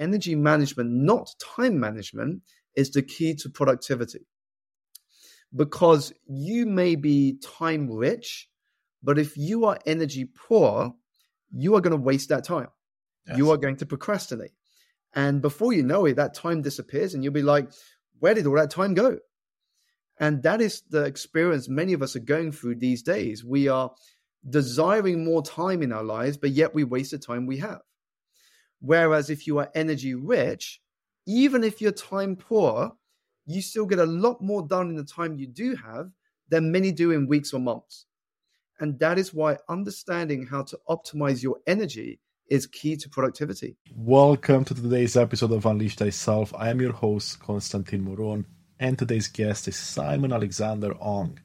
energy management, not time management, is the key to productivity. Because you may be time rich, but if you are energy poor, you are going to waste that time. Yes. You are going to procrastinate. And before you know it, that time disappears and you'll be like, where did all that time go? And that is the experience many of us are going through these days. We are desiring more time in our lives, but yet we waste the time we have. Whereas if you are energy rich, even if you're time poor, you still get a lot more done in the time you do have than many do in weeks or months. And that is why understanding how to optimize your energy is key to productivity. Welcome to today's episode of Unleash Thyself. I am your host, Konstantin Moron, and today's guest is Simon Alexander Ong.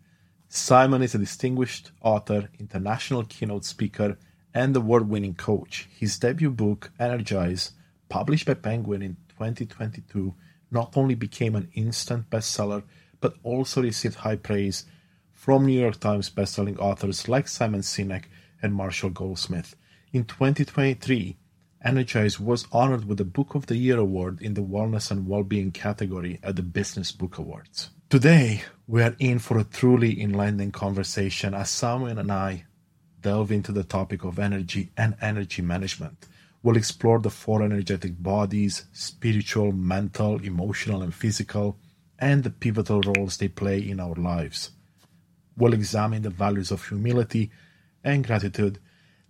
Simon is a distinguished author, international keynote speaker, and award winning coach. His debut book, Energize, published by Penguin in 2022, not only became an instant bestseller, but also received high praise from New York Times bestselling authors like Simon Sinek and Marshall Goldsmith. In 2023, Energize was honored with the Book of the Year award in the Wellness and Wellbeing category at the Business Book Awards. Today, we are in for a truly enlightening conversation as Simon and I delve into the topic of energy and energy management. We'll explore the four energetic bodies spiritual, mental, emotional, and physical and the pivotal roles they play in our lives. We'll examine the values of humility and gratitude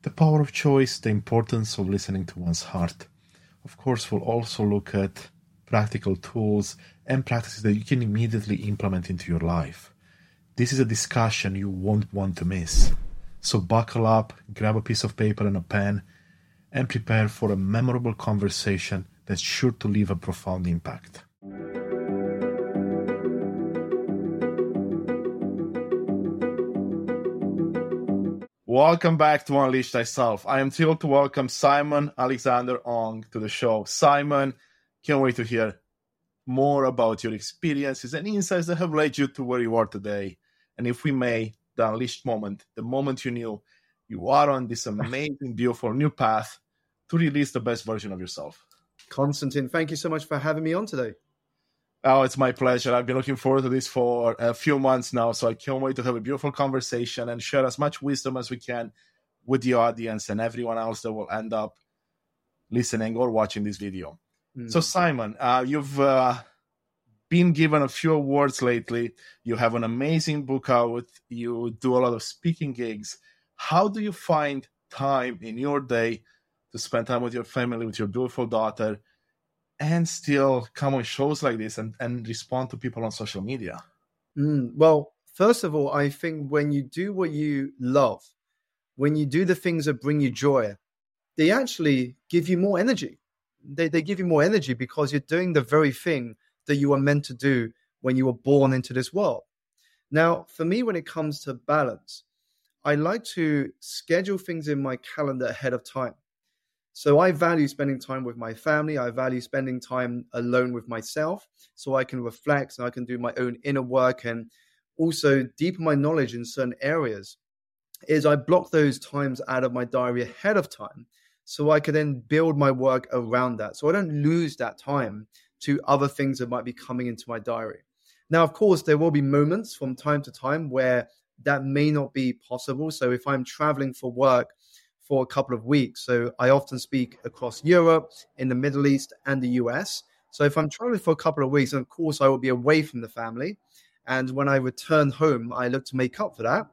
the power of choice, the importance of listening to one's heart. Of course, we'll also look at practical tools and practices that you can immediately implement into your life. This is a discussion you won't want to miss. So buckle up, grab a piece of paper and a pen, and prepare for a memorable conversation that's sure to leave a profound impact. Welcome back to Unleash Thyself. I am thrilled to welcome Simon Alexander Ong to the show. Simon, can't wait to hear more about your experiences and insights that have led you to where you are today. And if we may, the unleashed moment, the moment you knew you are on this amazing, beautiful new path to release the best version of yourself. Constantine, thank you so much for having me on today. Oh, it's my pleasure. I've been looking forward to this for a few months now, so I can't wait to have a beautiful conversation and share as much wisdom as we can with the audience and everyone else that will end up listening or watching this video. Mm. So, Simon, uh, you've uh, been given a few awards lately. You have an amazing book out. You do a lot of speaking gigs. How do you find time in your day to spend time with your family, with your beautiful daughter? and still come on shows like this and, and respond to people on social media? Mm, well, first of all, I think when you do what you love, when you do the things that bring you joy, they actually give you more energy. They, they give you more energy because you're doing the very thing that you were meant to do when you were born into this world. Now, for me, when it comes to balance, I like to schedule things in my calendar ahead of time. So I value spending time with my family. I value spending time alone with myself so I can reflect and I can do my own inner work and also deepen my knowledge in certain areas. Is I block those times out of my diary ahead of time so I can then build my work around that. So I don't lose that time to other things that might be coming into my diary. Now, of course, there will be moments from time to time where that may not be possible. So if I'm traveling for work, for a couple of weeks. So I often speak across Europe, in the Middle East, and the US. So if I'm traveling for a couple of weeks, of course, I will be away from the family. And when I return home, I look to make up for that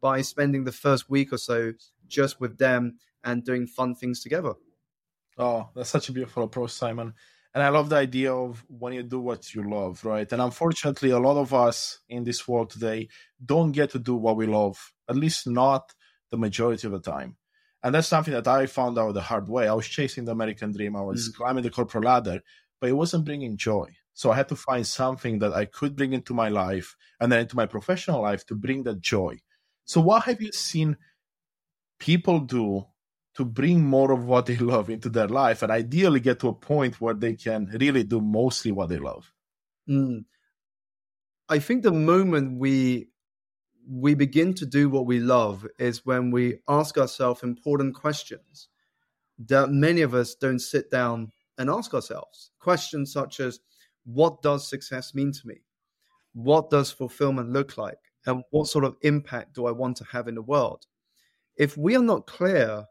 by spending the first week or so just with them and doing fun things together. Oh, that's such a beautiful approach, Simon. And I love the idea of when you do what you love, right? And unfortunately, a lot of us in this world today don't get to do what we love, at least not the majority of the time. And that's something that I found out the hard way. I was chasing the American dream, I was mm. climbing the corporate ladder, but it wasn't bringing joy. So I had to find something that I could bring into my life and then into my professional life to bring that joy. So, what have you seen people do to bring more of what they love into their life and ideally get to a point where they can really do mostly what they love? Mm. I think the moment we we begin to do what we love is when we ask ourselves important questions that many of us don't sit down and ask ourselves questions such as what does success mean to me? What does fulfillment look like? And what sort of impact do I want to have in the world? If we are not clear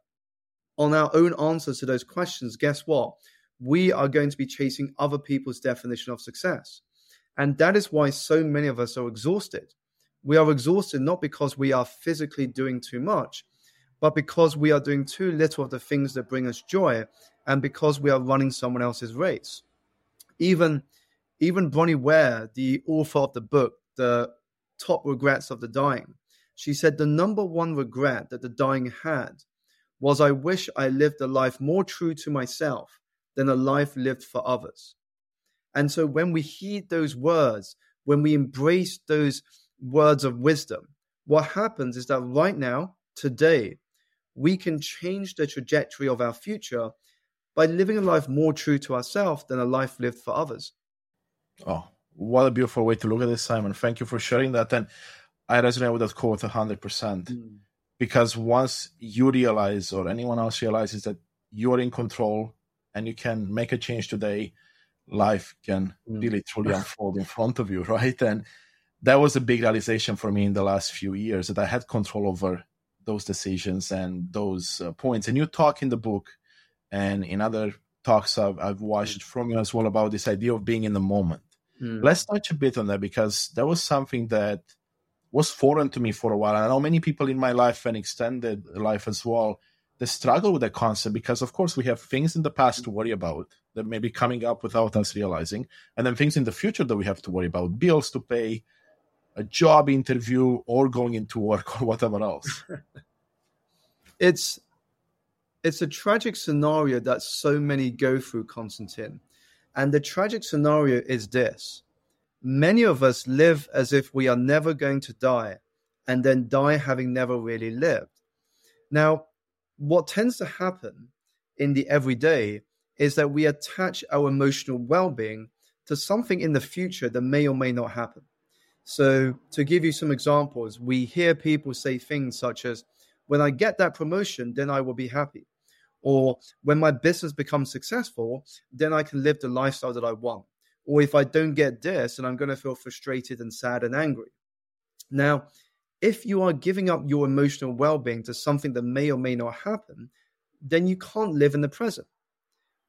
on our own answers to those questions, guess what? We are going to be chasing other people's definition of success. And that is why so many of us are exhausted. We are exhausted not because we are physically doing too much, but because we are doing too little of the things that bring us joy and because we are running someone else's race. Even even Bronnie Ware, the author of the book, The Top Regrets of the Dying, she said the number one regret that the dying had was I wish I lived a life more true to myself than a life lived for others. And so when we heed those words, when we embrace those words of wisdom, what happens is that right now, today, we can change the trajectory of our future by living a life more true to ourselves than a life lived for others. Oh, what a beautiful way to look at this, Simon. Thank you for sharing that. And I resonate with that quote 100%. Mm. Because once you realize, or anyone else realizes that you're in control and you can make a change today, life can mm. really truly unfold in front of you, right? And that was a big realization for me in the last few years that I had control over those decisions and those uh, points. And you talk in the book and in other talks I've, I've watched from you as well about this idea of being in the moment. Mm. Let's touch a bit on that because that was something that was foreign to me for a while. I know many people in my life and extended life as well they struggle with that concept because of course we have things in the past to worry about that may be coming up without us realizing and then things in the future that we have to worry about bills to pay a job interview or going into work or whatever else. It's it's a tragic scenario that so many go through constantine and the tragic scenario is this many of us live as if we are never going to die and then die having never really lived now what tends to happen in the everyday is that we attach our emotional well-being to something in the future that may or may not happen. So, to give you some examples, we hear people say things such as, When I get that promotion, then I will be happy. Or when my business becomes successful, then I can live the lifestyle that I want. Or if I don't get this, and I'm going to feel frustrated and sad and angry. Now, if you are giving up your emotional well being to something that may or may not happen, then you can't live in the present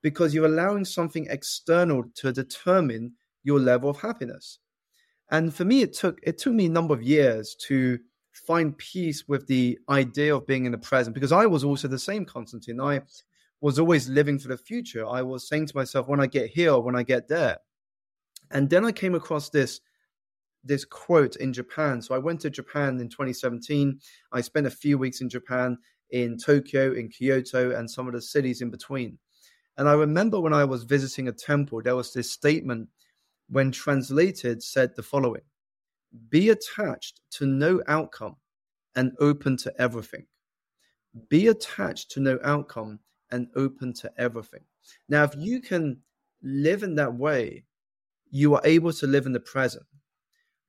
because you're allowing something external to determine your level of happiness. And for me, it took it took me a number of years to find peace with the idea of being in the present because I was also the same, Constantine. I was always living for the future. I was saying to myself, when I get here, when I get there. And then I came across this this quote in Japan. So I went to Japan in 2017. I spent a few weeks in Japan, in Tokyo, in Kyoto, and some of the cities in between. And I remember when I was visiting a temple, there was this statement, when translated, said the following Be attached to no outcome and open to everything. Be attached to no outcome and open to everything. Now, if you can live in that way, you are able to live in the present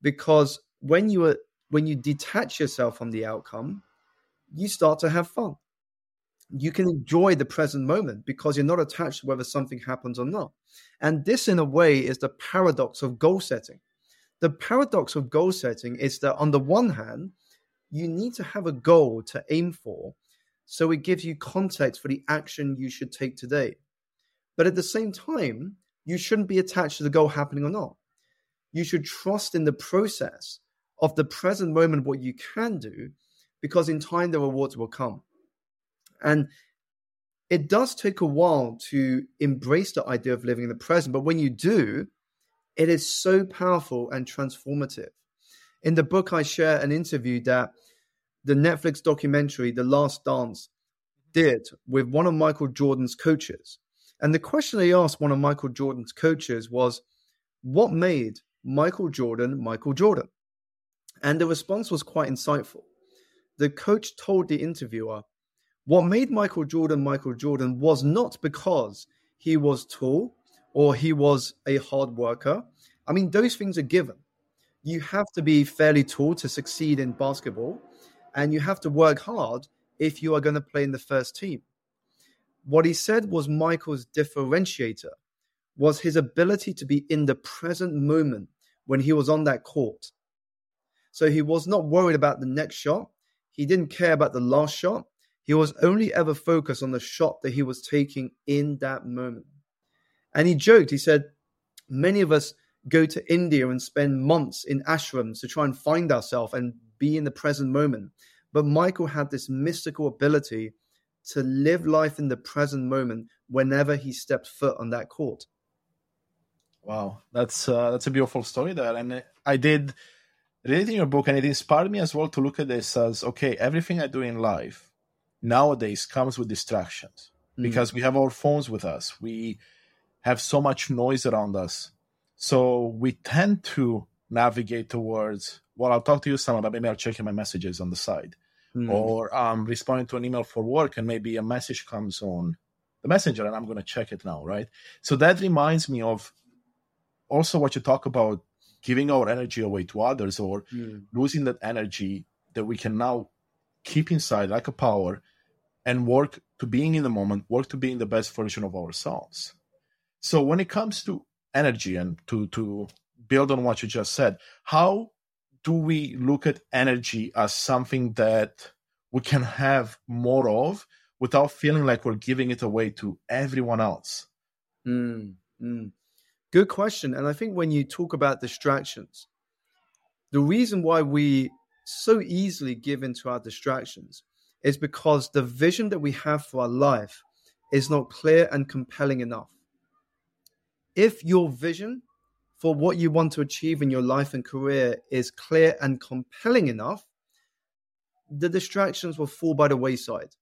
because when you are when you detach yourself from the outcome, you start to have fun. You can enjoy the present moment because you're not attached to whether something happens or not. And this, in a way, is the paradox of goal setting. The paradox of goal setting is that, on the one hand, you need to have a goal to aim for, so it gives you context for the action you should take today. But at the same time, you shouldn't be attached to the goal happening or not you should trust in the process of the present moment, what you can do, because in time the rewards will come. And it does take a while to embrace the idea of living in the present, but when you do, it is so powerful and transformative. In the book, I share an interview that the Netflix documentary, The Last Dance, did with one of Michael Jordan's coaches. And the question they asked one of Michael Jordan's coaches was, What made Michael Jordan, Michael Jordan. And the response was quite insightful. The coach told the interviewer, What made Michael Jordan Michael Jordan was not because he was tall or he was a hard worker. I mean, those things are given. You have to be fairly tall to succeed in basketball, and you have to work hard if you are going to play in the first team. What he said was Michael's differentiator was his ability to be in the present moment when he was on that court. So he was not worried about the next shot. He didn't care about the last shot. He was only ever focused on the shot that he was taking in that moment. And he joked, he said, Many of us go to India and spend months in ashrams to try and find ourselves and be in the present moment. But Michael had this mystical ability to live life in the present moment whenever he stepped foot on that court. Wow, that's uh, that's a beautiful story there, and I did reading your book, and it inspired me as well to look at this as okay, everything I do in life nowadays comes with distractions mm. because we have our phones with us, we have so much noise around us, so we tend to navigate towards well, I'll talk to you some, but maybe I'll check my messages on the side, mm. or um, responding to an email for work, and maybe a message comes on the messenger, and I'm going to check it now, right? So that reminds me of also what you talk about giving our energy away to others or mm. losing that energy that we can now keep inside like a power and work to being in the moment work to being the best version of ourselves so when it comes to energy and to to build on what you just said how do we look at energy as something that we can have more of without feeling like we're giving it away to everyone else mm, mm. Good question. And I think when you talk about distractions, the reason why we so easily give into our distractions is because the vision that we have for our life is not clear and compelling enough. If your vision for what you want to achieve in your life and career is clear and compelling enough, the distractions will fall by the wayside.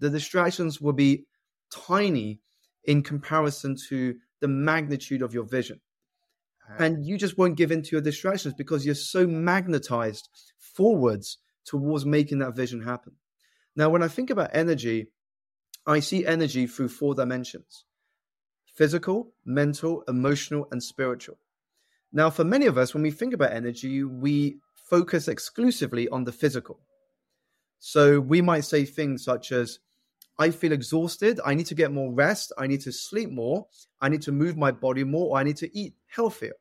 The distractions will be tiny in comparison to the magnitude of your vision. And you just won't give in to your distractions because you're so magnetized forwards towards making that vision happen. Now, when I think about energy, I see energy through four dimensions physical, mental, emotional, and spiritual. Now, for many of us, when we think about energy, we focus exclusively on the physical. So we might say things such as, I feel exhausted. I need to get more rest. I need to sleep more. I need to move my body more, or I need to eat healthier.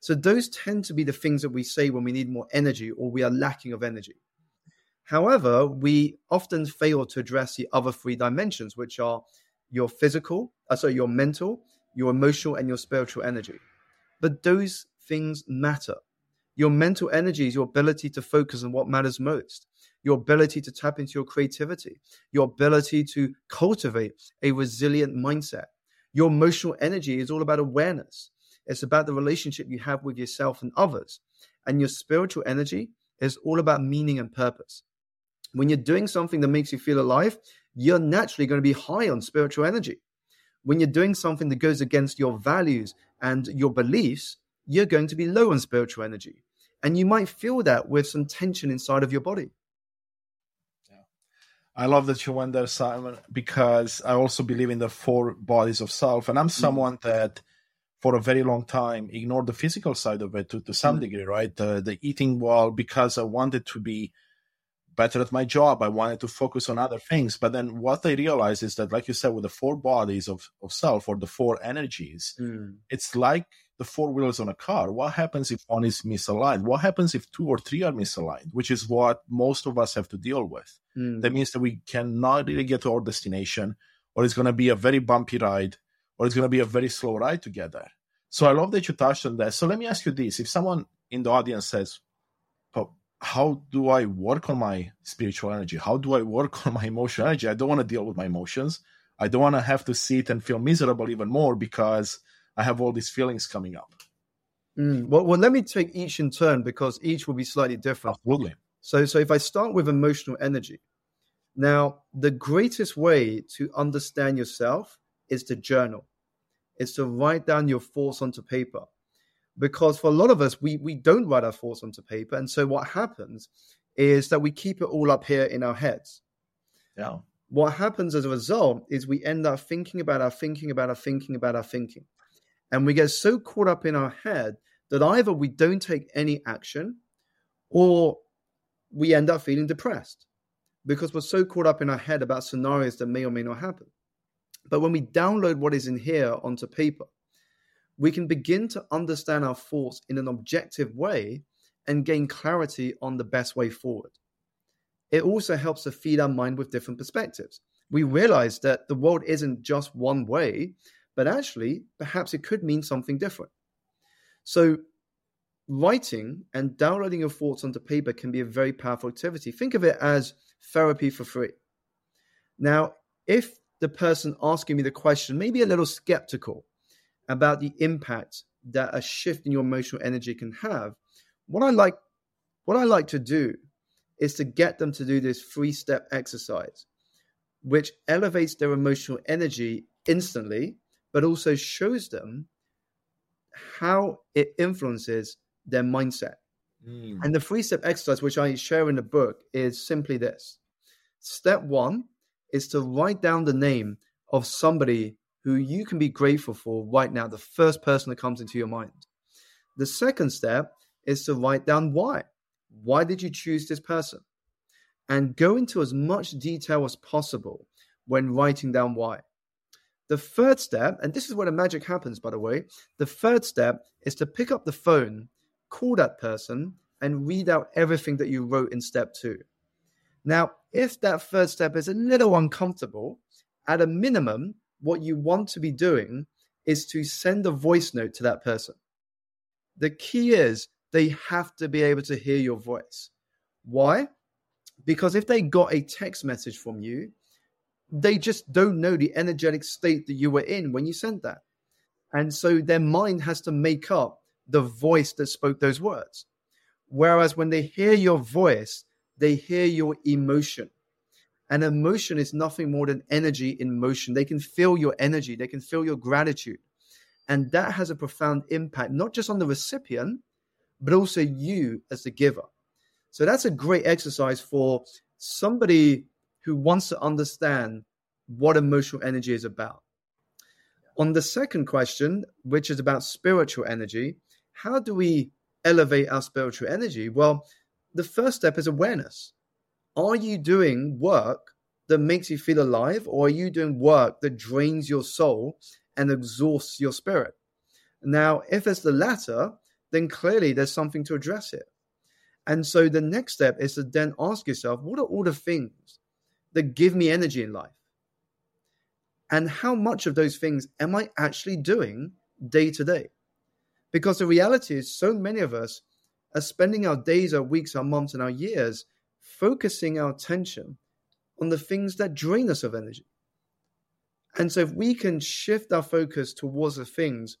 So, those tend to be the things that we say when we need more energy or we are lacking of energy. However, we often fail to address the other three dimensions, which are your physical, uh, sorry, your mental, your emotional, and your spiritual energy. But those things matter. Your mental energy is your ability to focus on what matters most your ability to tap into your creativity, your ability to cultivate a resilient mindset. Your emotional energy is all about awareness. It's about the relationship you have with yourself and others. And your spiritual energy is all about meaning and purpose. When you're doing something that makes you feel alive, you're naturally going to be high on spiritual energy. When you're doing something that goes against your values and your beliefs, you're going to be low on spiritual energy. And you might feel that with some tension inside of your body. Yeah. I love that you went there, Simon, because I also believe in the four bodies of self. And I'm mm. someone mm. that for a very long time ignored the physical side of it to, to some mm. degree, right? The, the eating well, because I wanted to be better at my job. I wanted to focus on other things. But then what I realized is that, like you said, with the four bodies of, of self or the four energies, mm. it's like the four wheels on a car. What happens if one is misaligned? What happens if two or three are misaligned, which is what most of us have to deal with? Mm. That means that we cannot really get to our destination, or it's going to be a very bumpy ride, or it's going to be a very slow ride together. So I love that you touched on that. So let me ask you this: If someone in the audience says, "How do I work on my spiritual energy? How do I work on my emotional energy? I don't want to deal with my emotions. I don't want to have to sit and feel miserable even more because." I have all these feelings coming up. Mm, well, well, let me take each in turn because each will be slightly different. Absolutely. So, so if I start with emotional energy, now the greatest way to understand yourself is to journal. It's to write down your thoughts onto paper, because for a lot of us, we we don't write our thoughts onto paper, and so what happens is that we keep it all up here in our heads. Yeah. What happens as a result is we end up thinking about our thinking about our thinking about our thinking. And we get so caught up in our head that either we don't take any action or we end up feeling depressed because we're so caught up in our head about scenarios that may or may not happen. But when we download what is in here onto paper, we can begin to understand our thoughts in an objective way and gain clarity on the best way forward. It also helps to feed our mind with different perspectives. We realize that the world isn't just one way, but actually, perhaps it could mean something different. So, writing and downloading your thoughts onto paper can be a very powerful activity. Think of it as therapy for free. Now, if the person asking me the question may be a little skeptical about the impact that a shift in your emotional energy can have, what I like what I like to do is to get them to do this three step exercise, which elevates their emotional energy instantly, but also shows them how it influences their mindset. Mm. And the three step exercise, which I share in the book, is simply this step one is to write down the name of somebody who you can be grateful for right now, the first person that comes into your mind. The second step is to write down why. Why did you choose this person? And go into as much detail as possible when writing down why. The third step, and this is where the magic happens, by the way, the third step is to pick up the phone, call that person, and read out everything that you wrote in step two. Now, if that third step is a little uncomfortable, at a minimum, what you want to be doing is to send a voice note to that person. The key is they have to be able to hear your voice. Why? Because if they got a text message from you, they just don't know the energetic state that you were in when you sent that. And so their mind has to make up the voice that spoke those words. Whereas when they hear your voice, they hear your emotion. And emotion is nothing more than energy in motion. They can feel your energy, they can feel your gratitude. And that has a profound impact, not just on the recipient, but also you as the giver. So that's a great exercise for somebody who wants to understand what emotional energy is about. On the second question, which is about spiritual energy, how do we elevate our spiritual energy? Well, the first step is awareness. Are you doing work that makes you feel alive, or are you doing work that drains your soul and exhausts your spirit? Now, if it's the latter, then clearly there's something to address it. And so the next step is to then ask yourself, what are all the things that give me energy in life? And how much of those things am I actually doing day to day? Because the reality is, so many of us are spending our days, our weeks, our months, and our years focusing our attention on the things that drain us of energy. And so, if we can shift our focus towards the things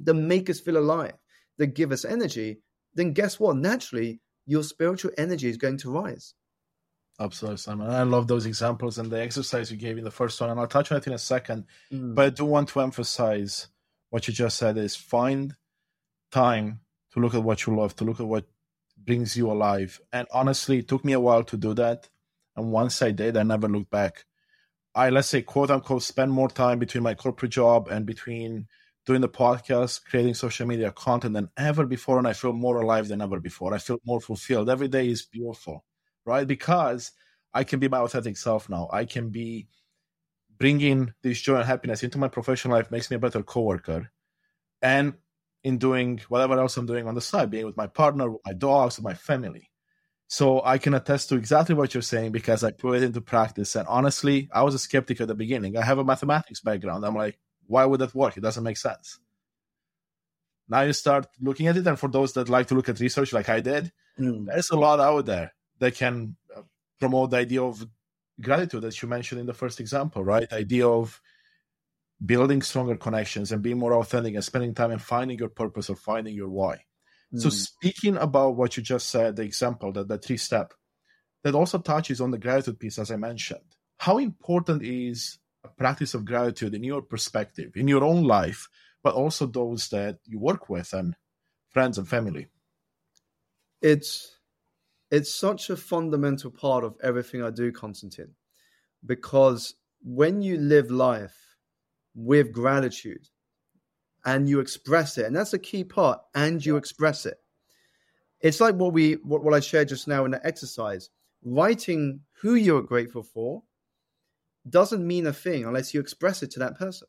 that make us feel alive, that give us energy, then guess what? Naturally, your spiritual energy is going to rise. Absolutely, Simon. I love those examples and the exercise you gave in the first one, and I'll touch on it in a second. Mm. But I do want to emphasize what you just said is find time to look at what you love, to look at what brings you alive. And honestly, it took me a while to do that. And once I did, I never looked back. I, let's say, quote unquote, spend more time between my corporate job and between doing the podcast, creating social media content than ever before. And I feel more alive than ever before. I feel more fulfilled. Every day is beautiful, right? Because I can be my authentic self now. I can be bringing this joy and happiness into my professional life, makes me a better coworker. And in doing whatever else I'm doing on the side, being with my partner, with my dogs, with my family. So I can attest to exactly what you're saying because I put it into practice. And honestly, I was a skeptic at the beginning. I have a mathematics background. I'm like, why would that work? It doesn't make sense. Now you start looking at it, and for those that like to look at research, like I did, mm. there's a lot out there that can uh, promote the idea of gratitude that you mentioned in the first example, right? The idea of building stronger connections and being more authentic and spending time and finding your purpose or finding your why. Mm. So speaking about what you just said, the example, that the three step, that also touches on the gratitude piece, as I mentioned. How important is a practice of gratitude in your perspective, in your own life, but also those that you work with and friends and family? It's it's such a fundamental part of everything I do, Konstantin, because when you live life with gratitude and you express it. And that's a key part. And you express it. It's like what we what, what I shared just now in the exercise. Writing who you're grateful for, doesn't mean a thing unless you express it to that person.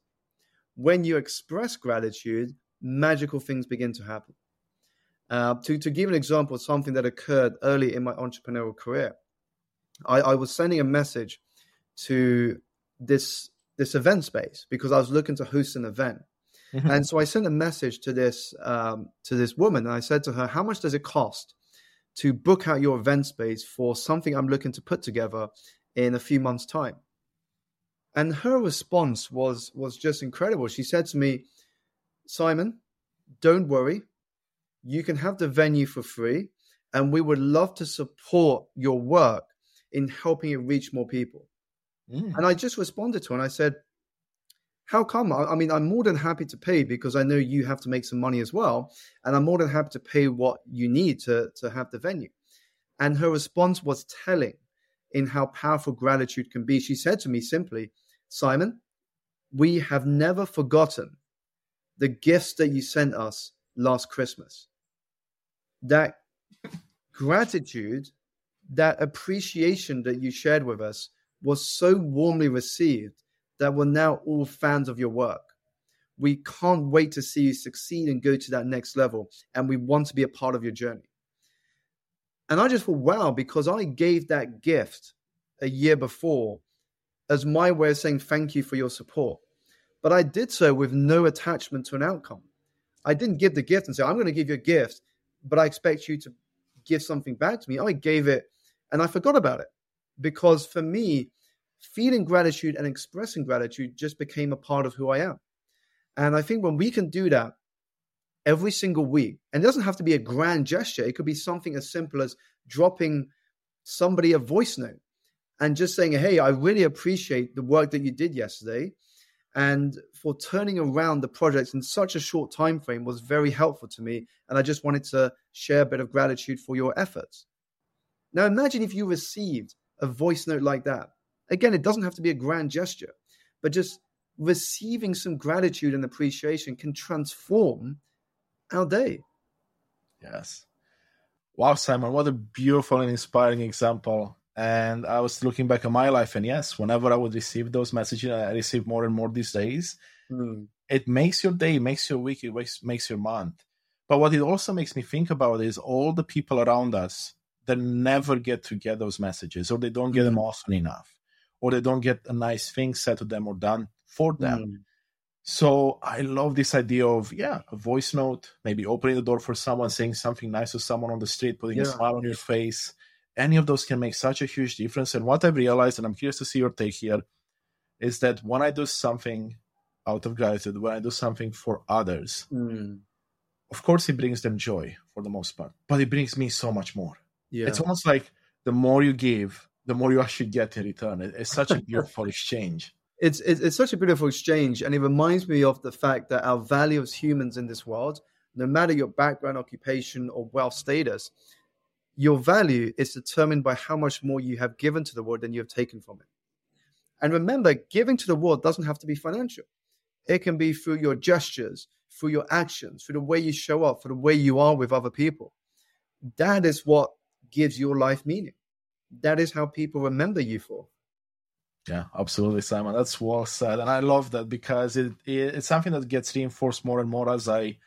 When you express gratitude, magical things begin to happen. Uh, to, to give an example of something that occurred early in my entrepreneurial career, I, I was sending a message to this this event space because I was looking to host an event. Mm-hmm. And so I sent a message to this um, to this woman, and I said to her, "How much does it cost to book out your event space for something I'm looking to put together in a few months' time?" And her response was was just incredible. She said to me, "Simon, don't worry, you can have the venue for free, and we would love to support your work in helping it reach more people." Mm. And I just responded to her and I said, How come? I, I mean, I'm more than happy to pay because I know you have to make some money as well. And I'm more than happy to pay what you need to, to have the venue. And her response was telling in how powerful gratitude can be. She said to me simply, Simon, we have never forgotten the gifts that you sent us last Christmas. That gratitude, that appreciation that you shared with us was so warmly received that we're now all fans of your work. We can't wait to see you succeed and go to that next level. And we want to be a part of your journey. And I just thought, wow, because I gave that gift a year before as my way of saying thank you for your support. But I did so with no attachment to an outcome. I didn't give the gift and say, I'm going to give you a gift, but I expect you to give something back to me. I gave it and I forgot about it because for me, feeling gratitude and expressing gratitude just became a part of who I am. And I think when we can do that every single week, and it doesn't have to be a grand gesture, it could be something as simple as dropping somebody a voice note and just saying, Hey, I really appreciate the work that you did yesterday. And for turning around the project in such a short time frame was very helpful to me. And I just wanted to share a bit of gratitude for your efforts. Now imagine if you received a voice note like that. Again, it doesn't have to be a grand gesture, but just receiving some gratitude and appreciation can transform our day. Yes. Wow, Simon, what a beautiful and inspiring example. And I was looking back at my life, and yes, whenever I would receive those messages, I receive more and more these days. Mm. It makes your day, makes your week, it makes, makes your month. But what it also makes me think about is all the people around us they never get to get those messages or they don't get them often enough or they don't get a nice thing said to them or done for them. Mm. So I love this idea of, yeah, a voice note, maybe opening the door for someone, saying something nice to someone on the street, putting yeah. a smile on your face. Any of those can make such a huge difference. And what I've realized, and I'm curious to see your take here, is that when I do something out of gratitude, when I do something for others, mm. of course it brings them joy for the most part, but it brings me so much more. Yeah. It's almost like the more you give, the more you actually get in return. It's such a beautiful exchange. It's, it's, it's such a beautiful exchange, and it reminds me of the fact that our value as humans in this world, no matter your background, occupation, or wealth status, your value is determined by how much more you have given to the world than you have taken from it. And remember, giving to the world doesn't have to be financial. It can be through your gestures, through your actions, through the way you show up, for the way you are with other people. That is what gives your life meaning. That is how people remember you for. Yeah, absolutely, Simon. That's well said, and I love that because it, it, it's something that gets reinforced more and more as I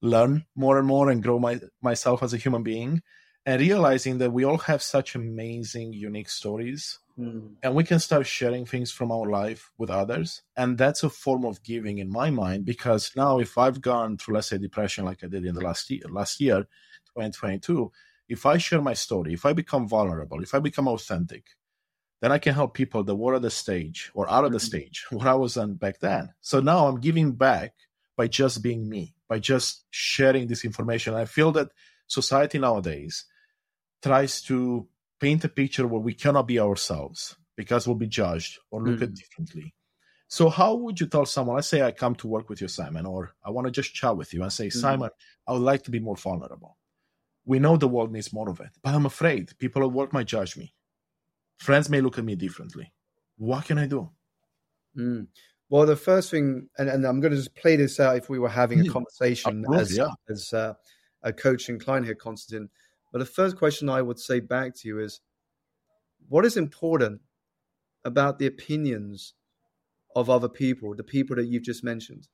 learn more and more and grow my myself as a human being, and realizing that we all have such amazing, unique stories, mm. and we can start sharing things from our life with others, and that's a form of giving in my mind. Because now, if I've gone through, let's say, depression like I did in the last year, last year, 2022 if I share my story, if I become vulnerable, if I become authentic, then I can help people that were at the stage or out of the mm-hmm. stage where I was on back then. So now I'm giving back by just being me, by just sharing this information. I feel that society nowadays tries to paint a picture where we cannot be ourselves because we'll be judged or looked mm. at differently. So, how would you tell someone? Let's say I come to work with you, Simon, or I want to just chat with you and say, mm. Simon, I would like to be more vulnerable we know the world needs more of it, but I'm afraid people at work might judge me. Friends may look at me differently. What can I do? Mm. Well, the first thing, and, and, I'm going to just play this out if we were having a conversation course, as, yeah. as uh, a coach and client here, Konstantin. But the first question I would say back to you is what is important about the opinions of other people, the people that you've just mentioned.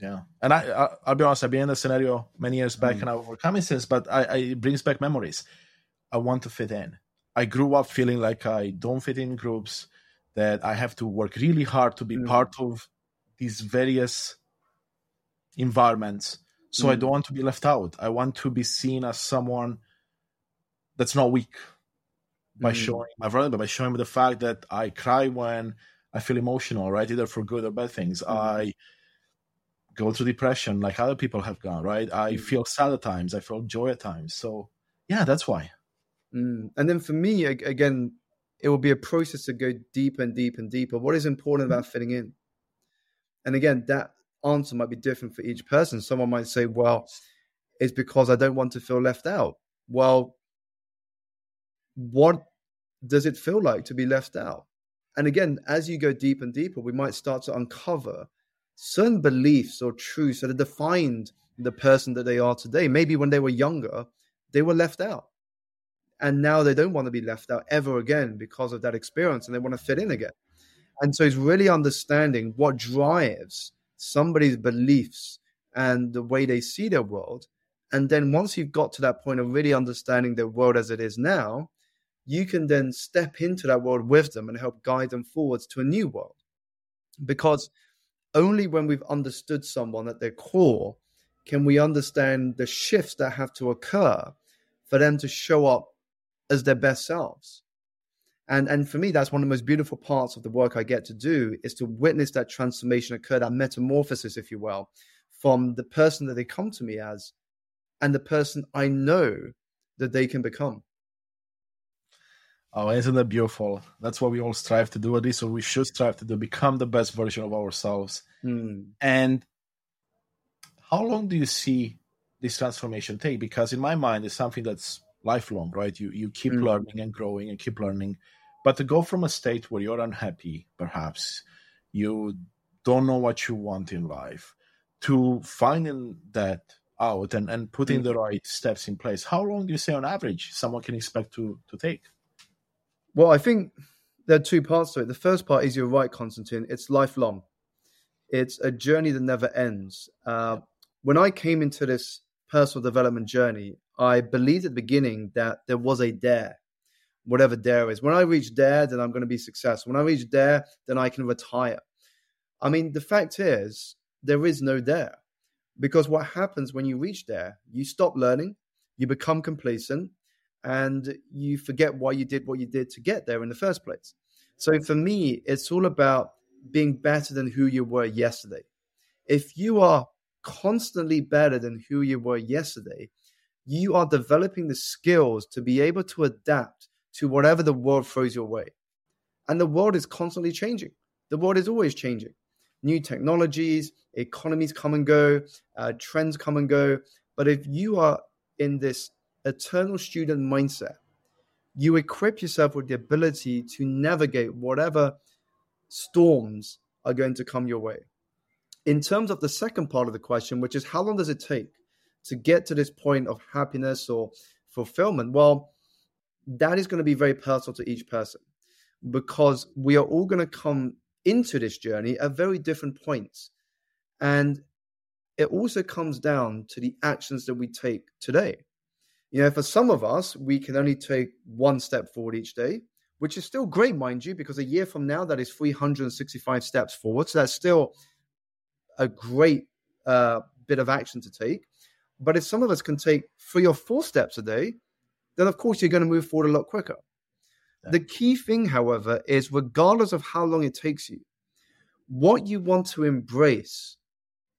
Yeah, and I, I will be honest, I've been in a scenario many years back, mm. and I've overcome it since. But I, I, it brings back memories. I want to fit in. I grew up feeling like I don't fit in groups, that I have to work really hard to be mm. part of these various environments. So mm. I don't want to be left out. I want to be seen as someone that's not weak by mm. showing my vulnerability, by showing the fact that I cry when I feel emotional, right? Either for good or bad things. Mm. I go through depression like other people have gone, right? I mm. feel sad at times. I feel joy at times. So yeah, that's why. Mm. And then for me, again, it will be a process to go deeper and deeper and deeper. What is important about fitting in? And again, that answer might be different for each person. Someone might say, well, it's because I don't want to feel left out. Well, what does it feel like to be left out? And again, as you go deeper and deeper, we might start to uncover certain beliefs or truths that have defined the person that they are today. Maybe when they were younger, they were left out. And now they don't want to be left out ever again because of that experience and they want to fit in again. And so it's really understanding what drives somebody's beliefs and the way they see their world. And then once you've got to that point of really understanding their world as it is now, you can then step into that world with them and help guide them forwards to a new world. Because only when we've understood someone at their core can we understand the shifts that have to occur for them to show up as their best selves. And, and for me, that's one of the most beautiful parts of the work I get to do is to witness that transformation occur, that metamorphosis, if you will, from the person that they come to me as and the person I know that they can become. Oh, isn't that beautiful? That's what we all strive to do, at least, or we should strive to do, become the best version of ourselves. Mm. And how long do you see this transformation take? Because in my mind, it's something that's lifelong, right? You you keep mm. learning and growing and keep learning. But to go from a state where you're unhappy, perhaps you don't know what you want in life, to finding that out and, and putting mm. the right steps in place, how long do you say on average someone can expect to to take? Well, I think there are two parts to it. The first part is you're right, Konstantin. It's lifelong. It's a journey that never ends. Uh, when I came into this personal development journey, I believed at the beginning that there was a dare, whatever dare is. When I reach there, then I'm going to be successful. When I reach there, then I can retire. I mean, the fact is, there is no there. Because what happens when you reach there, you stop learning, you become complacent, and you forget why you did what you did to get there in the first place. So for me, it's all about being better than who you were yesterday. If you are constantly better than who you were yesterday, you are developing the skills to be able to adapt to whatever the world throws your way. And the world is constantly changing. The world is always changing. New technologies, economies come and go, uh, trends come and go. But if you are in this eternal student mindset, you equip yourself with the ability to navigate whatever storms are going to come your way. In terms of the second part of the question, which is how long does it take to get to this point of happiness or fulfillment? Well, that is going to be very personal to each person because we are all going to come into this journey at very different points. And it also comes down to the actions that we take today. You know, for some of us, we can only take one step forward each day, which is still great, mind you, because a year from now, that is 365 steps forward. So that's still a great uh, bit of action to take. But if some of us can take three or four steps a day, then of course you're going to move forward a lot quicker. Yeah. The key thing, however, is regardless of how long it takes you, what you want to embrace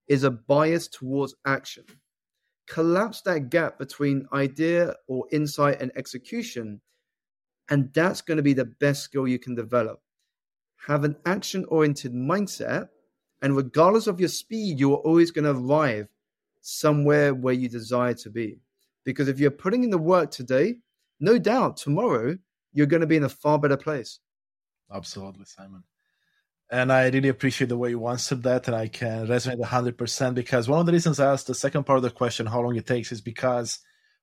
is a bias towards action collapse that gap between idea or insight and execution. And that's going to be the best skill you can develop. Have an action oriented mindset. And regardless of your speed, you're always going to arrive somewhere where you desire to be. Because if you're putting in the work today, no doubt tomorrow you're going to be in a far better place. Absolutely, Simon. And I really appreciate the way you answered that, and I can resonate 100% because one of the reasons I asked the second part of the question, how long it takes, is because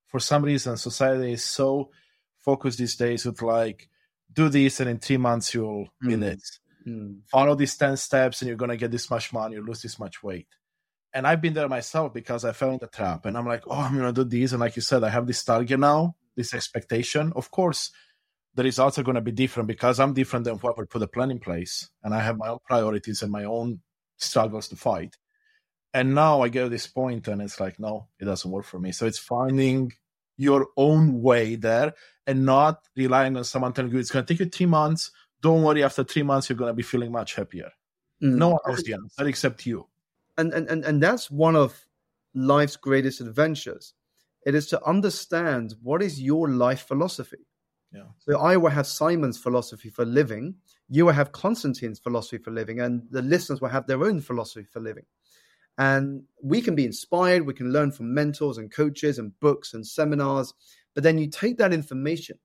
for some reason society is so focused these days with like do this and in three months you'll be Mm. this. Mm. Follow these 10 steps and you're going to get this much money, you lose this much weight. And I've been there myself because I fell in the trap and I'm like, oh, I'm going to do this. And like you said, I have this target now, this expectation. Of course, the results are going to be different because I'm different than what whoever put a plan in place. And I have my own priorities and my own struggles to fight. And now I get to this point and it's like, no, it doesn't work for me. So it's finding your own way there and not relying on someone telling you it's going to take you three months. Don't worry, after three months, you're going to be feeling much happier. Mm. No one knows the answer except you. and, and and and that's one of life's greatest adventures it is to understand what is your life philosophy So i will have simon's philosophy for living you will have constantine's philosophy for living and the listeners will have their own philosophy for living and we can be inspired we can learn from mentors and coaches and books and seminars but then you take that information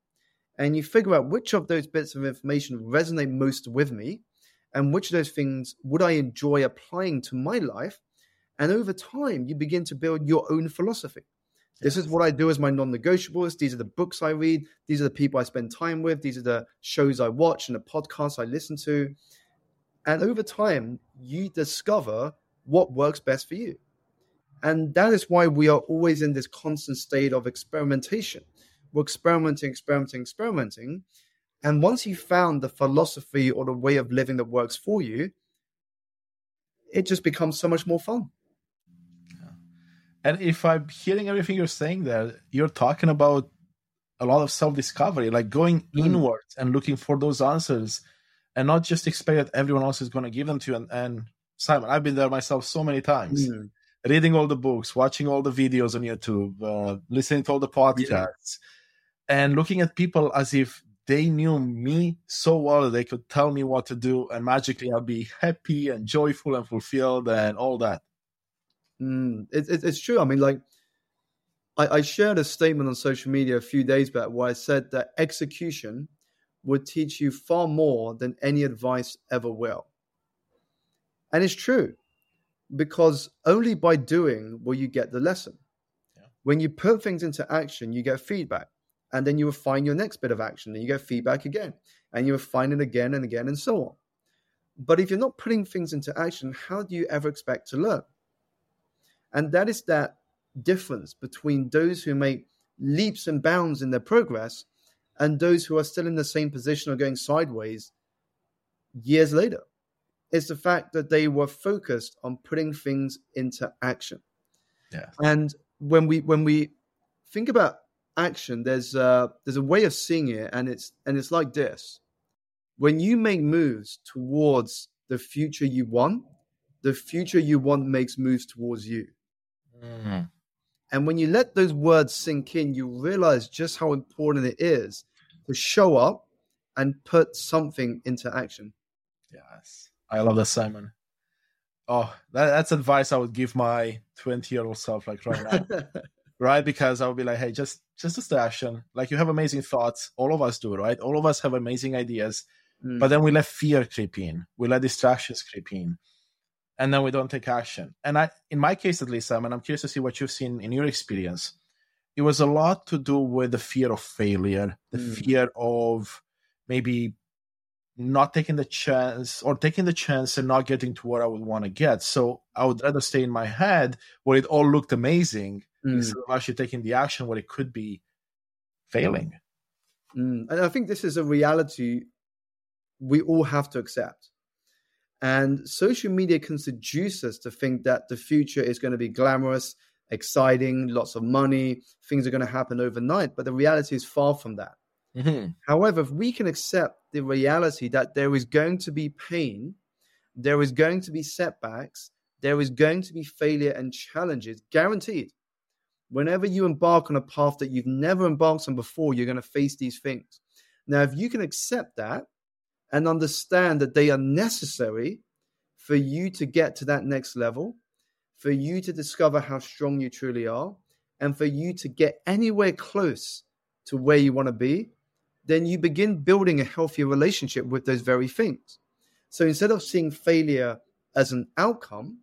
and you figure out which of those bits of information resonate most with me and which of those things would I enjoy applying to my life? And over time, you begin to build your own philosophy. This is what I do as my non negotiables. These are the books I read. These are the people I spend time with. These are the shows I watch and the podcasts I listen to. And over time, you discover what works best for you. And that is why we are always in this constant state of experimentation. We're experimenting, experimenting, experimenting. And once you found the philosophy or the way of living that works for you, it just becomes so much more fun. And if I'm hearing everything you're saying there, you're talking about a lot of self discovery, like going Mm. inwards and looking for those answers and not just expect that everyone else is going to give them to you. And, and Simon, I've been there myself so many times, Mm. reading all the books, watching all the videos on YouTube, uh, listening to all the podcasts, and looking at people as if they knew me so well that they could tell me what to do, and magically I'll be happy and joyful and fulfilled and all that. Mm, it, it, it's true. I mean, like, I, I shared a statement on social media a few days back where I said that execution would teach you far more than any advice ever will. And it's true because only by doing will you get the lesson. Yeah. When you put things into action, you get feedback. And then you refine your next bit of action and you get feedback again. And you refine it again and again and so on. But if you're not putting things into action, how do you ever expect to learn? And that is that difference between those who make leaps and bounds in their progress and those who are still in the same position or going sideways years later. It's the fact that they were focused on putting things into action. Yeah. And when we when we think about action, there's uh, there's a way of seeing it, and it's and it's like this: when you make moves towards the future you want, the future you want makes moves towards you. And when you let those words sink in, you realize just how important it is to show up and put something into action. Yes, I love that, Simon. Oh, that, that's advice I would give my twenty-year-old self, like right now, right? Because I would be like, hey, just just just the action. Like you have amazing thoughts, all of us do, right? All of us have amazing ideas, Mm. but then we let fear creep in, we let distractions creep in, and then we don't take action. And I, in my case at least, Simon, I'm curious to see what you've seen in your experience. It was a lot to do with the fear of failure, the Mm. fear of maybe not taking the chance or taking the chance and not getting to where I would want to get. So I would rather stay in my head where it all looked amazing Mm. instead of actually taking the action where it could be failing. Mm. And I think this is a reality we all have to accept. And social media can seduce us to think that the future is going to be glamorous, exciting, lots of money, things are going to happen overnight. But the reality is far from that. Mm-hmm. However, if we can accept the reality that there is going to be pain, there is going to be setbacks, there is going to be failure and challenges, guaranteed. Whenever you embark on a path that you've never embarked on before, you're going to face these things. Now, if you can accept that and understand that they are necessary for you to get to that next level, for you to discover how strong you truly are, and for you to get anywhere close to where you want to be, then you begin building a healthier relationship with those very things. So instead of seeing failure as an outcome,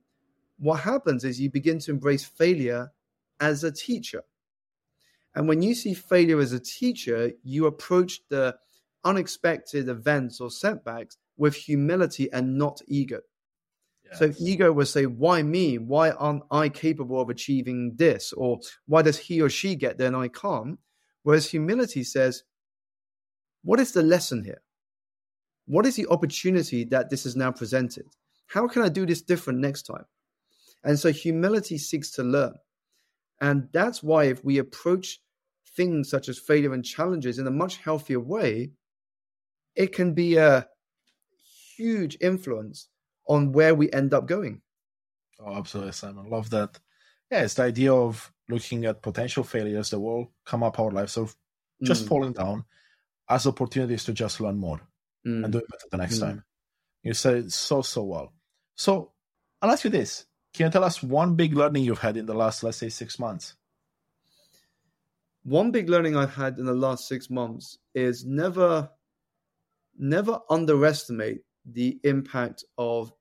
what happens is you begin to embrace failure as a teacher. And when you see failure as a teacher, you approach the unexpected events or setbacks with humility and not ego. Yes. So ego will say, why me? Why aren't I capable of achieving this? Or why does he or she get there and I can't? Whereas humility says, what is the lesson here? What is the opportunity that this is now presented? How can I do this different next time? And so humility seeks to learn. And that's why if we approach things such as failure and challenges in a much healthier way, it can be a huge influence on where we end up going. Oh, absolutely, Simon. Love that. Yeah, it's the idea of looking at potential failures that will come up our lives of just Mm, falling down as opportunities to just learn more mm, and do it better the next Mm. time. You said it so, so well. So I'll ask you this. Can you tell us one big learning you've had in the last, let's say, six months? One big learning I've had in the last six months is never, never underestimate the impact of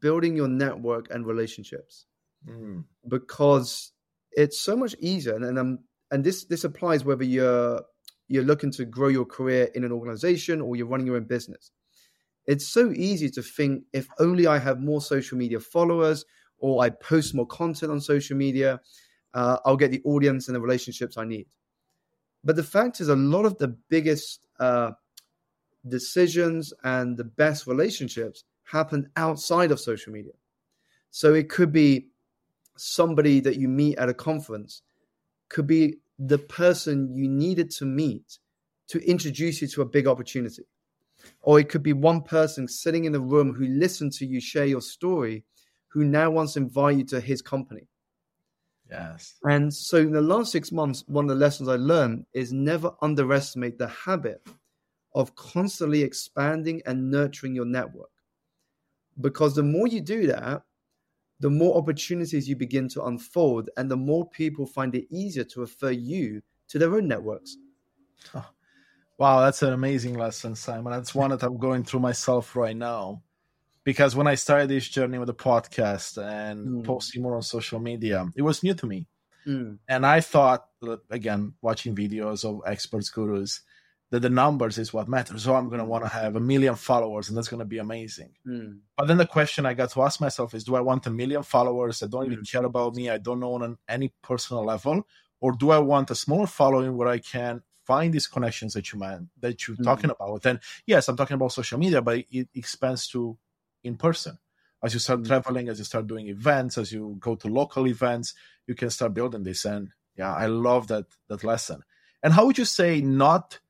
building your network and relationships. Mm. because it's so much easier and, and um and this this applies whether you're you're looking to grow your career in an organization or you're running your own business it's so easy to think if only i have more social media followers or i post more content on social media uh, i'll get the audience and the relationships i need but the fact is a lot of the biggest uh, decisions and the best relationships happen outside of social media so it could be somebody that you meet at a conference could be the person you needed to meet to introduce you to a big opportunity. Or it could be one person sitting in a room who listened to you share your story, who now wants to invite you to his company. Yes. And so, in the last six months, one of the lessons I learned is never underestimate the habit of constantly expanding and nurturing your network. Because the more you do that, the more opportunities you begin to unfold, and the more people find it easier to refer you to their own networks. Wow, that's an amazing lesson, Simon. That's one that I'm going through myself right now. Because when I started this journey with the podcast and Mm. posting more on social media, it was new to me. Mm, And I thought, again, watching videos of experts, gurus, that the numbers is what matters. So I'm going to want to have a million followers, and that's going to be amazing. mm, But then the question I got to ask myself is do I want a million followers that don't even care about me? I don't know on any personal level? Or do I want a smaller following where I can find these connections that you man that you're Mhm. talking about? And yes, I'm talking about social media, but it expands to in person. As you start Mhm. traveling, as you start doing events, as you go to local events, you can start building this. And yeah, I love that that lesson. And how would you say not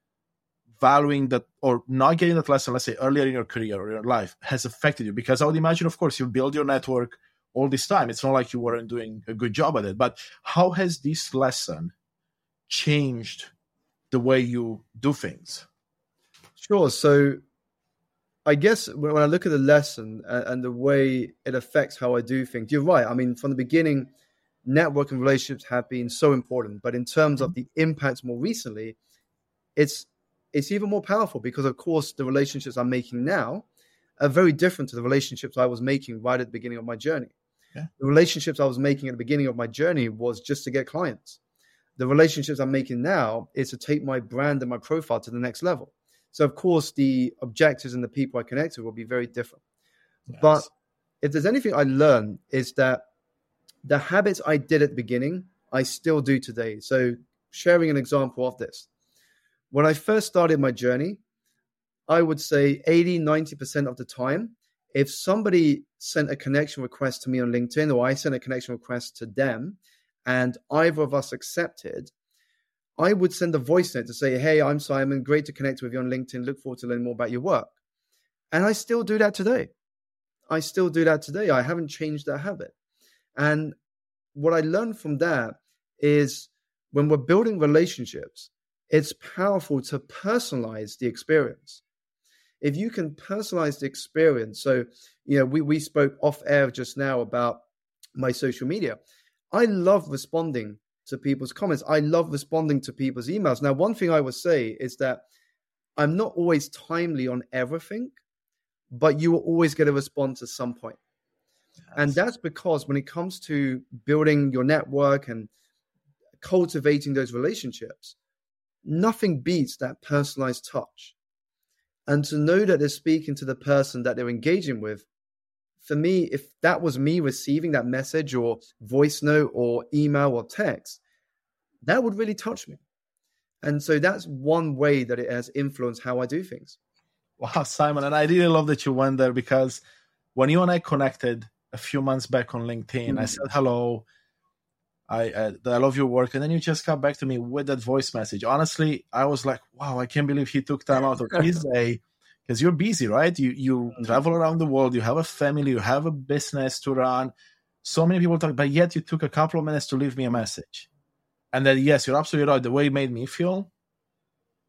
valuing that or not getting that lesson, let's say earlier in your career or your life, has affected you? Because I would imagine, of course, you build your network all this time. It's not like you weren't doing a good job at it. But how has this lesson changed the way you do things? Sure. So, I guess when I look at the lesson and, and the way it affects how I do things, you're right. I mean, from the beginning, networking relationships have been so important. But in terms of mm-hmm. the impact more recently, it's it's even more powerful because, of course, the relationships I'm making now are very different to the relationships I was making right at the beginning of my journey. Yeah. The relationships I was making at the beginning of my journey was just to get clients. The relationships I'm making now is to take my brand and my profile to the next level. So, of course, the objectives and the people I connect with will be very different. But if there's anything I learned is that the habits I did at the beginning, I still do today. So, sharing an example of this. When I first started my journey, I would say 80, 90% of the time, if somebody sent a connection request to me on LinkedIn or I sent a connection request to them and either of us accepted, I would send a voice note to say, Hey, I'm Simon. Great to connect with you on LinkedIn. Look forward to learning more about your work. And I still do that today. I still do that today. I haven't changed that habit. And what I learned from that is when we're building relationships, it's powerful to personalize the experience. If you can personalize the experience, so you know, we, we spoke off air just now about my social media. I love responding to people's comments. I love responding to people's emails. Now, one thing I would say is that I'm not always timely on everything, but you will always get a response at some point. And that's because when it comes to building your network and cultivating those relationships, nothing beats that personalized touch. and to know that they're speaking to the person that they're engaging with for me if that was me receiving that message or voice note or email or text that would really touch me and so that's one way that it has influenced how i do things wow simon and i really love that you went there because when you and i connected a few months back on linkedin mm-hmm. i said hello I, uh, I love your work. And then you just come back to me with that voice message. Honestly, I was like, wow, I can't believe he took time out of his day because you're busy, right? You you mm-hmm. travel around the world, you have a family, you have a business to run. So many people talk, but yet you took a couple of minutes to leave me a message. And then, yes, you're absolutely right. The way it made me feel,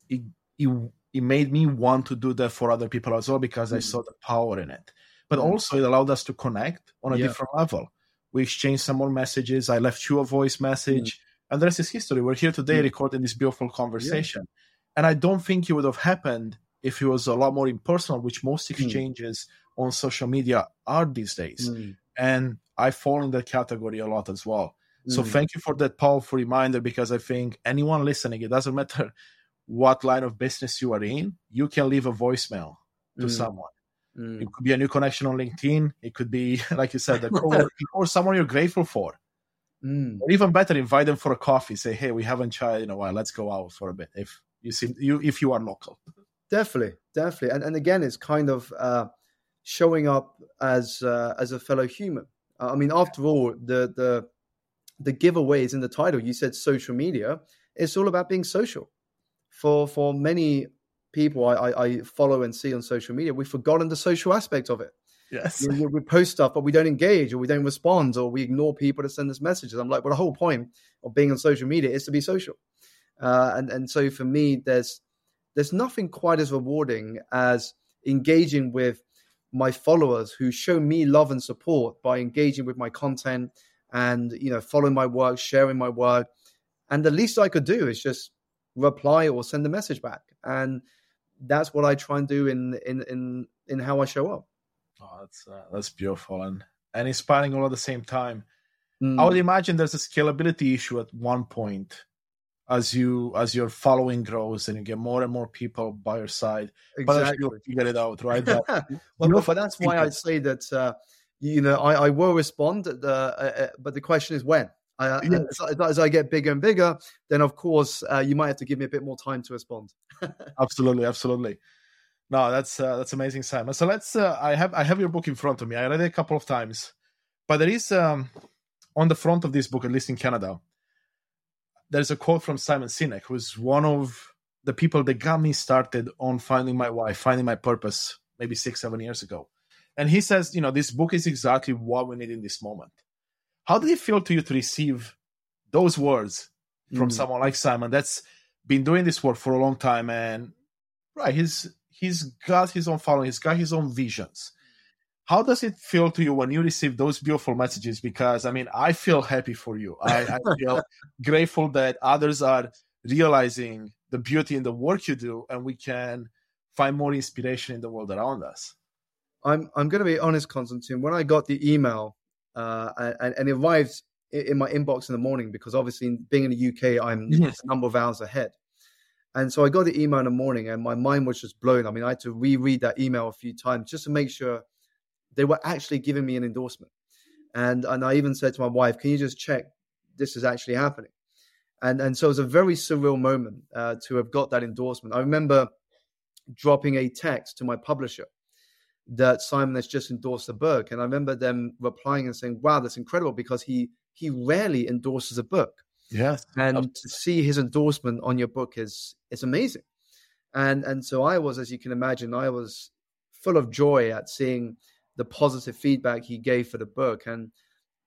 it, it, it made me want to do that for other people as well because mm-hmm. I saw the power in it. But mm-hmm. also, it allowed us to connect on a yeah. different level we exchanged some more messages. I left you a voice message, mm. and the rest is history. We're here today mm. recording this beautiful conversation. Yeah. And I don't think it would have happened if it was a lot more impersonal, which most mm. exchanges mm. on social media are these days. Mm. And I fall in that category a lot as well. So mm. thank you for that powerful reminder because I think anyone listening, it doesn't matter what line of business you are in, you can leave a voicemail to someone Mm. It could be a new connection on LinkedIn. It could be, like you said, or someone you're grateful for. Mm. Or even better, invite them for a coffee. Say, "Hey, we haven't chatted in a while. Let's go out for a bit." If you seem you, if you are local, definitely, definitely. And and again, it's kind of uh, showing up as uh, as a fellow human. Uh, I mean, after all, the the the giveaways in the title. You said social media. It's all about being social. For for many people I, I, follow and see on social media, we've forgotten the social aspect of it. Yes. We, we, post stuff, but we don't engage or we don't respond or we ignore people that send us messages. I'm like, well, the whole point of being on social media is to be social. Uh, and, and so for me, there's, there's nothing quite as rewarding as engaging with my followers who show me love and support by engaging with my content and, you know, following my work, sharing my work. And the least I could do is just reply or send a message back. And that's what I try and do in in in in how I show up. Oh, that's uh, that's beautiful and and inspiring all at the same time. Mm. I would imagine there's a scalability issue at one point as you as your following grows and you get more and more people by your side. Exactly, you figure it out, right? well, but that's why I say that uh, you know I, I will respond, the, uh, uh, but the question is when. Uh, yes. as, as, I get bigger and bigger, then of course uh, you might have to give me a bit more time to respond. absolutely, absolutely. No, that's uh, that's amazing, Simon. So let's. Uh, I have I have your book in front of me. I read it a couple of times, but there is um, on the front of this book, at least in Canada, there's a quote from Simon Sinek, who's one of the people that got me started on finding my wife, finding my purpose, maybe six, seven years ago. And he says, you know, this book is exactly what we need in this moment. How did it feel to you to receive those words from mm. someone like Simon that's been doing this work for a long time and right, he's he's got his own following, he's got his own visions. How does it feel to you when you receive those beautiful messages? Because I mean, I feel happy for you. I, I feel grateful that others are realizing the beauty in the work you do, and we can find more inspiration in the world around us. I'm I'm going to be honest, Constantine. When I got the email uh, and, and, it arrived in my inbox in the morning because obviously being in the UK, I'm yes. a number of hours ahead. And so I got the email in the morning and my mind was just blown. I mean, I had to reread that email a few times just to make sure they were actually giving me an endorsement. And and I even said to my wife, "Can you just check this is actually happening?" And and so it was a very surreal moment uh, to have got that endorsement. I remember dropping a text to my publisher that Simon has just endorsed a book. And I remember them replying and saying, wow, that's incredible because he he rarely endorses a book. Yes. And to see his endorsement on your book is is amazing. And and so I was, as you can imagine, I was full of joy at seeing the positive feedback he gave for the book. And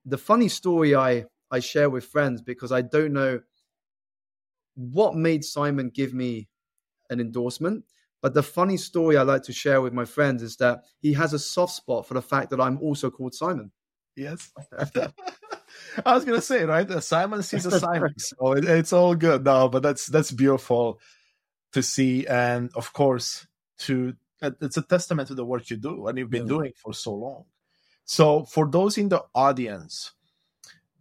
the funny story I I share with friends because I don't know what made Simon give me an endorsement but the funny story I like to share with my friends is that he has a soft spot for the fact that I'm also called Simon. Yes. I was gonna say right. Simon sees a Simon, so oh, it, it's all good. No, but that's that's beautiful to see, and of course, to it's a testament to the work you do and you've been yeah. doing for so long. So, for those in the audience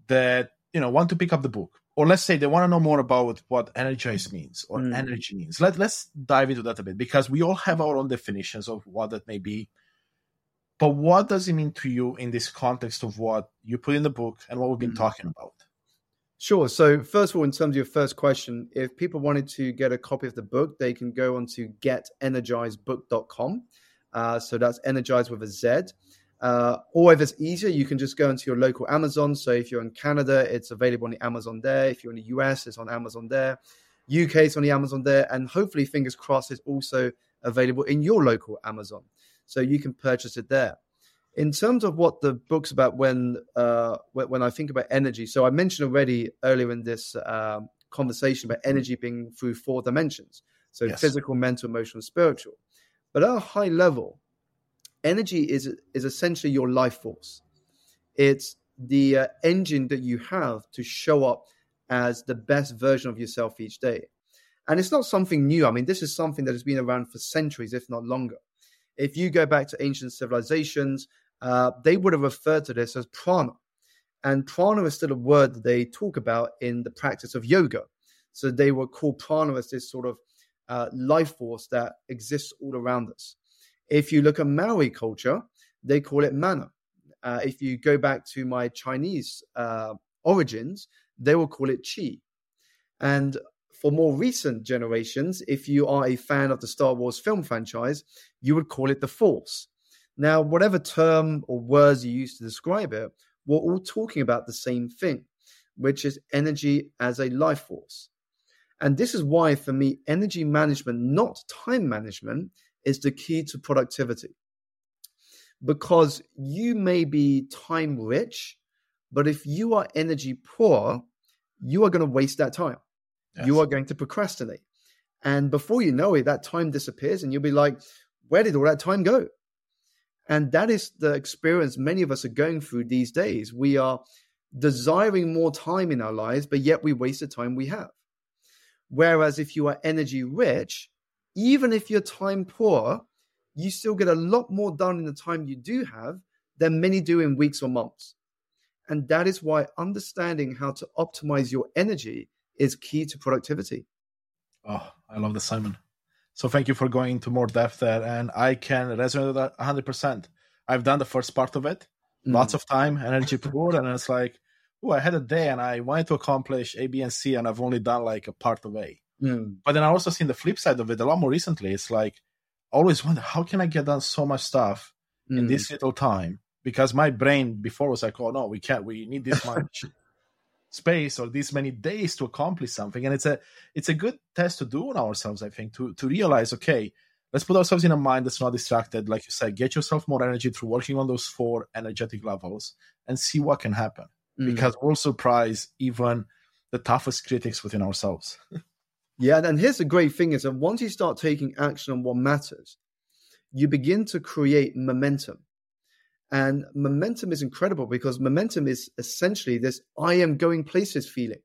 that you know want to pick up the book, or let's say they want to know more about what energize means or mm. energy means. Let, let's dive into that a bit because we all have our own definitions of what that may be. But what does it mean to you in this context of what you put in the book and what we've been mm. talking about? Sure. So, first of all, in terms of your first question, if people wanted to get a copy of the book, they can go on to getenergizedbook.com. Uh, so that's energized with a Z. Uh, or if it's easier, you can just go into your local Amazon. So if you're in Canada, it's available on the Amazon there. If you're in the US, it's on Amazon there. UK, it's on the Amazon there. And hopefully, fingers crossed, it's also available in your local Amazon. So you can purchase it there. In terms of what the book's about, when uh, when I think about energy, so I mentioned already earlier in this uh, conversation about energy being through four dimensions, so yes. physical, mental, emotional, spiritual. But at a high level, energy is is essentially your life force. It's the uh, engine that you have to show up as the best version of yourself each day. And it's not something new. I mean, this is something that has been around for centuries, if not longer. If you go back to ancient civilizations, uh, they would have referred to this as prana. And prana is still a word that they talk about in the practice of yoga. So they would call prana as this sort of uh, life force that exists all around us. If you look at Maori culture, they call it mana. Uh, if you go back to my Chinese uh, origins, they will call it chi. And for more recent generations, if you are a fan of the Star Wars film franchise, you would call it the Force. Now, whatever term or words you use to describe it, we're all talking about the same thing, which is energy as a life force. And this is why, for me, energy management, not time management, is the key to productivity. Because you may be time rich, but if you are energy poor, you are going to waste that time. Yes. You are going to procrastinate. And before you know it, that time disappears and you'll be like, where did all that time go? And that is the experience many of us are going through these days. We are desiring more time in our lives, but yet we waste the time we have. Whereas if you are energy rich, even if you're time poor, you still get a lot more done in the time you do have than many do in weeks or months. And that is why understanding how to optimize your energy is key to productivity. Oh, I love the Simon. So thank you for going into more depth there. And I can resonate with that 100%. I've done the first part of it, mm. lots of time, energy poor. And it's like, oh, I had a day and I wanted to accomplish A, B, and C, and I've only done like a part of A. Mm. But then I also seen the flip side of it a lot more recently. It's like, always wonder, how can I get done so much stuff mm. in this little time? Because my brain before was like, oh, no, we can't. We need this much space or this many days to accomplish something and it's a it's a good test to do on ourselves i think to to realize okay let's put ourselves in a mind that's not distracted like you said get yourself more energy through working on those four energetic levels and see what can happen mm. because we'll surprise even the toughest critics within ourselves yeah and here's the great thing is that once you start taking action on what matters you begin to create momentum and momentum is incredible because momentum is essentially this I am going places feeling.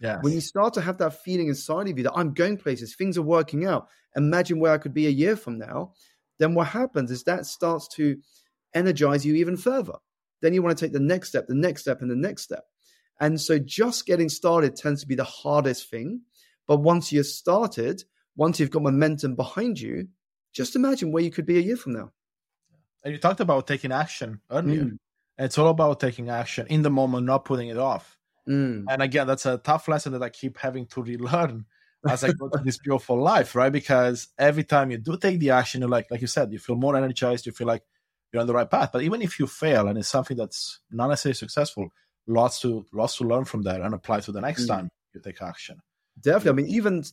Yes. When you start to have that feeling inside of you that I'm going places, things are working out, imagine where I could be a year from now, then what happens is that starts to energize you even further. Then you want to take the next step, the next step, and the next step. And so just getting started tends to be the hardest thing. But once you're started, once you've got momentum behind you, just imagine where you could be a year from now and you talked about taking action earlier. Mm. It's all about taking action in the moment, not putting it off. Mm. And again, that's a tough lesson that I keep having to relearn as I go through this beautiful life, right? Because every time you do take the action, you like, like you said, you feel more energized. You feel like you're on the right path. But even if you fail and it's something that's not necessarily successful, lots to lots to learn from that and apply to the next mm. time you take action. Definitely. I mean, even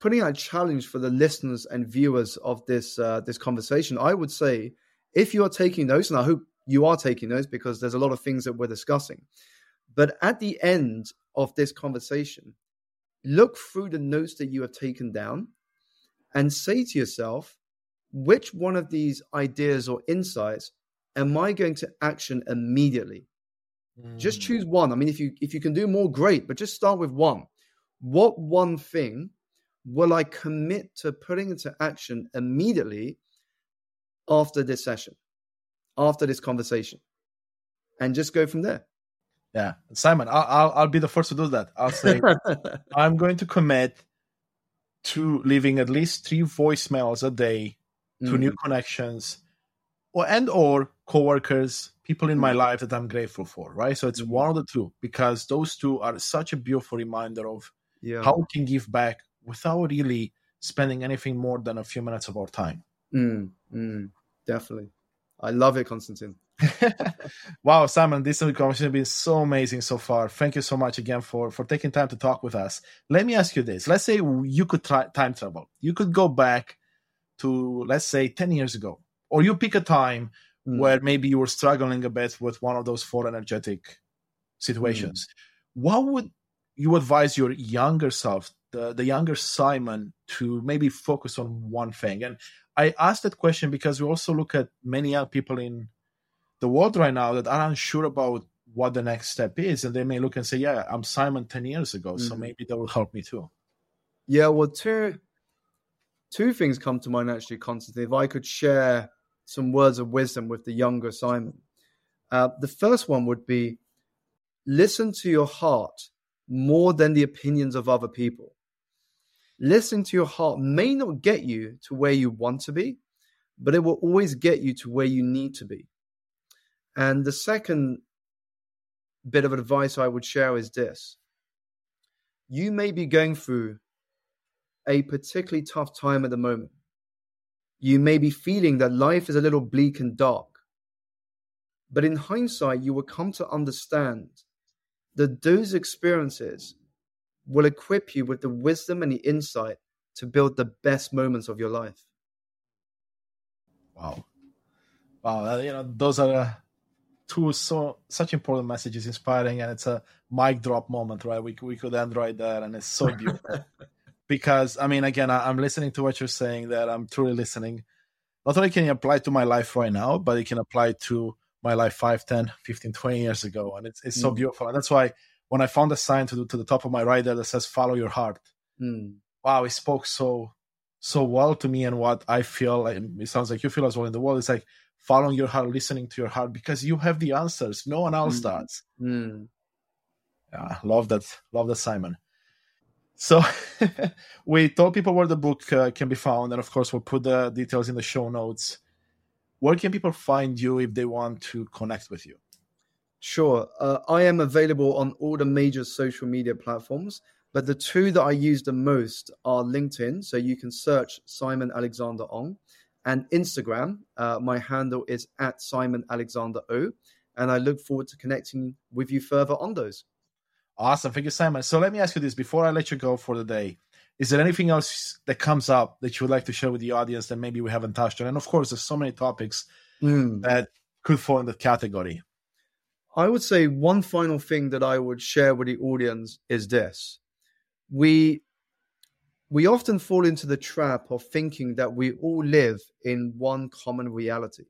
putting out a challenge for the listeners and viewers of this uh, this conversation, I would say if you are taking notes, and I hope you are taking notes because there's a lot of things that we're discussing. But at the end of this conversation, look through the notes that you have taken down and say to yourself, which one of these ideas or insights am I going to action immediately? Mm. Just choose one. I mean, if you if you can do more, great, but just start with one. What one thing will I commit to putting into action immediately after this session, after this conversation, and just go from there. Yeah, Simon, I'll, I'll, I'll be the first to do that. I'll say I'm going to commit to leaving at least three voicemails a day to mm. new connections, or and or coworkers, people in my mm. life that I'm grateful for. Right, so it's mm. one of the two because those two are such a beautiful reminder of yeah. how we can give back without really spending anything more than a few minutes of our time. Mm, mm, definitely. I love it, Konstantin. wow, Simon, this conversation has been so amazing so far. Thank you so much again for for taking time to talk with us. Let me ask you this: Let's say you could try time travel. You could go back to let's say ten years ago, or you pick a time mm. where maybe you were struggling a bit with one of those four energetic situations. Mm. What would you advise your younger self, the, the younger Simon, to maybe focus on one thing? And I ask that question because we also look at many young people in the world right now that are unsure about what the next step is, and they may look and say, "Yeah, I'm Simon ten years ago, mm-hmm. so maybe that will help me too." Yeah, well, two two things come to mind actually, Constantine. If I could share some words of wisdom with the younger Simon, uh, the first one would be listen to your heart more than the opinions of other people. Listening to your heart may not get you to where you want to be, but it will always get you to where you need to be. And the second bit of advice I would share is this you may be going through a particularly tough time at the moment. You may be feeling that life is a little bleak and dark. But in hindsight, you will come to understand that those experiences will equip you with the wisdom and the insight to build the best moments of your life. Wow. Wow. You know, those are uh, two so such important messages, inspiring, and it's a mic drop moment, right? We, we could end right there, and it's so beautiful. because, I mean, again, I, I'm listening to what you're saying, that I'm truly listening. Not only can it apply to my life right now, but it can apply to my life 5, 10, 15, 20 years ago. And it's, it's so mm. beautiful. And that's why when I found a sign to, the, to the top of my rider that says follow your heart. Mm. Wow, it spoke so so well to me and what I feel. Like, it sounds like you feel as well in the world. It's like following your heart, listening to your heart, because you have the answers. No one else mm. does. Mm. Yeah, love that. Love that, Simon. So we told people where the book uh, can be found, and of course, we'll put the details in the show notes. Where can people find you if they want to connect with you? Sure. Uh, I am available on all the major social media platforms, but the two that I use the most are LinkedIn. So you can search Simon Alexander Ong and Instagram. Uh, my handle is at Simon Alexander O. And I look forward to connecting with you further on those. Awesome. Thank you, Simon. So let me ask you this before I let you go for the day. Is there anything else that comes up that you would like to share with the audience that maybe we haven't touched on? And of course, there's so many topics mm. that could fall in that category. I would say one final thing that I would share with the audience is this. We we often fall into the trap of thinking that we all live in one common reality.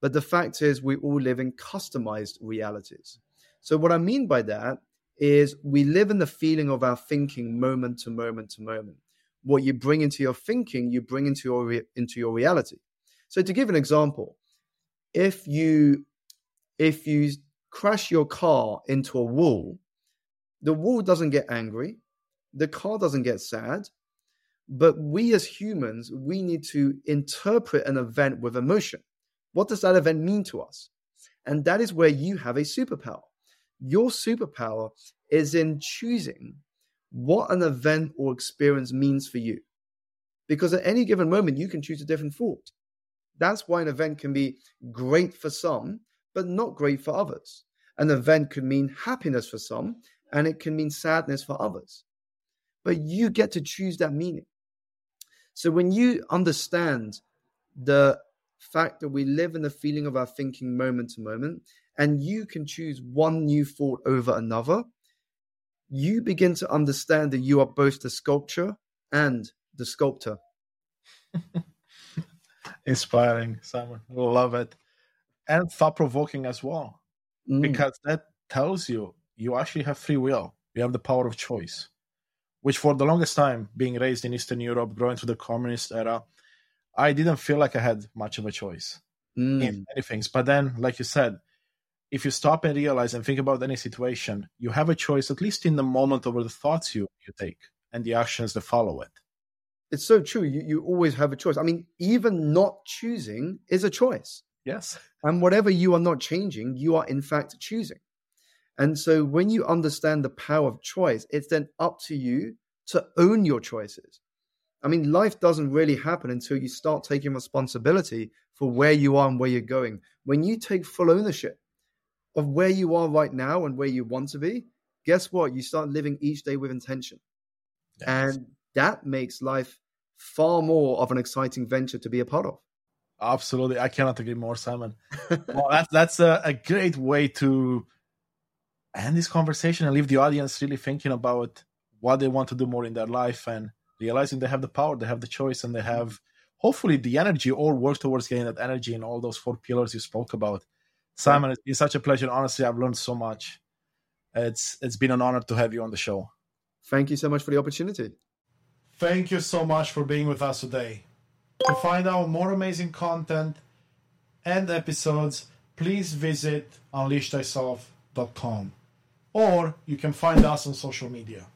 But the fact is we all live in customized realities. So what I mean by that is we live in the feeling of our thinking moment to moment to moment. What you bring into your thinking, you bring into your re- into your reality. So to give an example, if you if you crash your car into a wall, the wall doesn't get angry, the car doesn't get sad, but we as humans, we need to interpret an event with emotion. What does that event mean to us? And that is where you have a superpower. Your superpower is in choosing what an event or experience means for you. Because at any given moment, you can choose a different thought. That's why an event can be great for some but not great for others. An event could mean happiness for some, and it can mean sadness for others. But you get to choose that meaning. So when you understand the fact that we live in the feeling of our thinking moment to moment, and you can choose one new thought over another, you begin to understand that you are both the sculpture and the sculptor. Inspiring, Simon. Love it and thought provoking as well, mm. because that tells you you actually have free will. You have the power of choice, which for the longest time, being raised in Eastern Europe, growing through the communist era, I didn't feel like I had much of a choice mm. in many things. But then, like you said, if you stop and realize and think about any situation, you have a choice, at least in the moment, over the thoughts you, you take and the actions that follow it. It's so true. You, you always have a choice. I mean, even not choosing is a choice. Yes. And whatever you are not changing, you are in fact choosing. And so when you understand the power of choice, it's then up to you to own your choices. I mean, life doesn't really happen until you start taking responsibility for where you are and where you're going. When you take full ownership of where you are right now and where you want to be, guess what? You start living each day with intention. Yes. And that makes life far more of an exciting venture to be a part of. Absolutely. I cannot agree more, Simon. well, that's, that's a, a great way to end this conversation and leave the audience really thinking about what they want to do more in their life and realizing they have the power, they have the choice, and they have hopefully the energy or work towards getting that energy in all those four pillars you spoke about. Simon, it's been such a pleasure. Honestly, I've learned so much. It's it's been an honor to have you on the show. Thank you so much for the opportunity. Thank you so much for being with us today. To find out more amazing content and episodes, please visit unleashthyself.com or you can find us on social media.